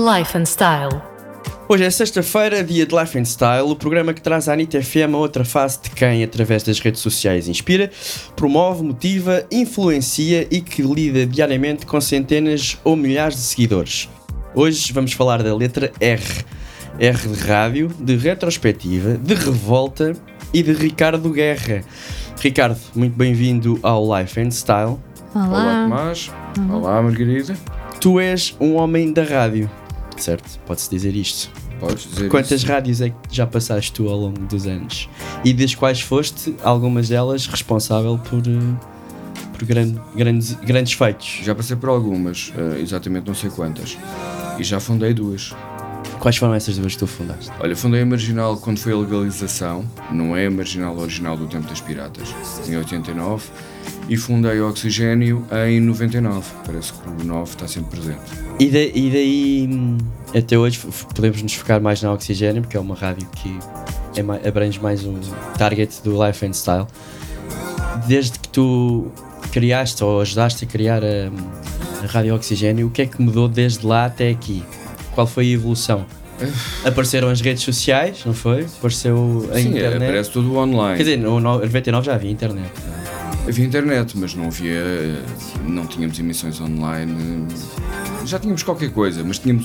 Life and Style. Hoje é sexta-feira, dia de Life and Style, o programa que traz à Anitta FM a outra face de quem, através das redes sociais, inspira, promove, motiva, influencia e que lida diariamente com centenas ou milhares de seguidores. Hoje vamos falar da letra R. R de rádio, de retrospectiva, de revolta e de Ricardo Guerra. Ricardo, muito bem-vindo ao Life and Style. Olá, Olá. Tomás. Olá, Margarida. Tu és um homem da rádio, certo? Pode-se dizer isto. Podes dizer Quantas isso? rádios é que já passaste tu ao longo dos anos? E das quais foste, algumas delas, responsável por, eh, por gran- grandes, grandes feitos? Já passei por algumas, eh, exatamente não sei quantas. E já fundei duas. Quais foram essas duas que tu fundaste? Olha, fundei a Marginal quando foi a legalização, não é a Marginal original do Tempo das Piratas, em 89. E fundei a Oxigênio em 99. Parece que o 9 está sempre presente. E, da- e daí, hum, até hoje, podemos nos focar mais na Oxigênio, porque é uma rádio que é mai- abrange mais um target do Life and Style. Desde que tu criaste ou ajudaste a criar a, a Rádio Oxigênio, o que é que mudou desde lá até aqui? Qual foi a evolução? Apareceram as redes sociais, não foi? Apareceu a Sim, é, internet. aparece tudo online. Quer dizer, no no- 99 já havia internet. Havia internet, mas não havia. não tínhamos emissões online. Já tínhamos qualquer coisa, mas tínhamos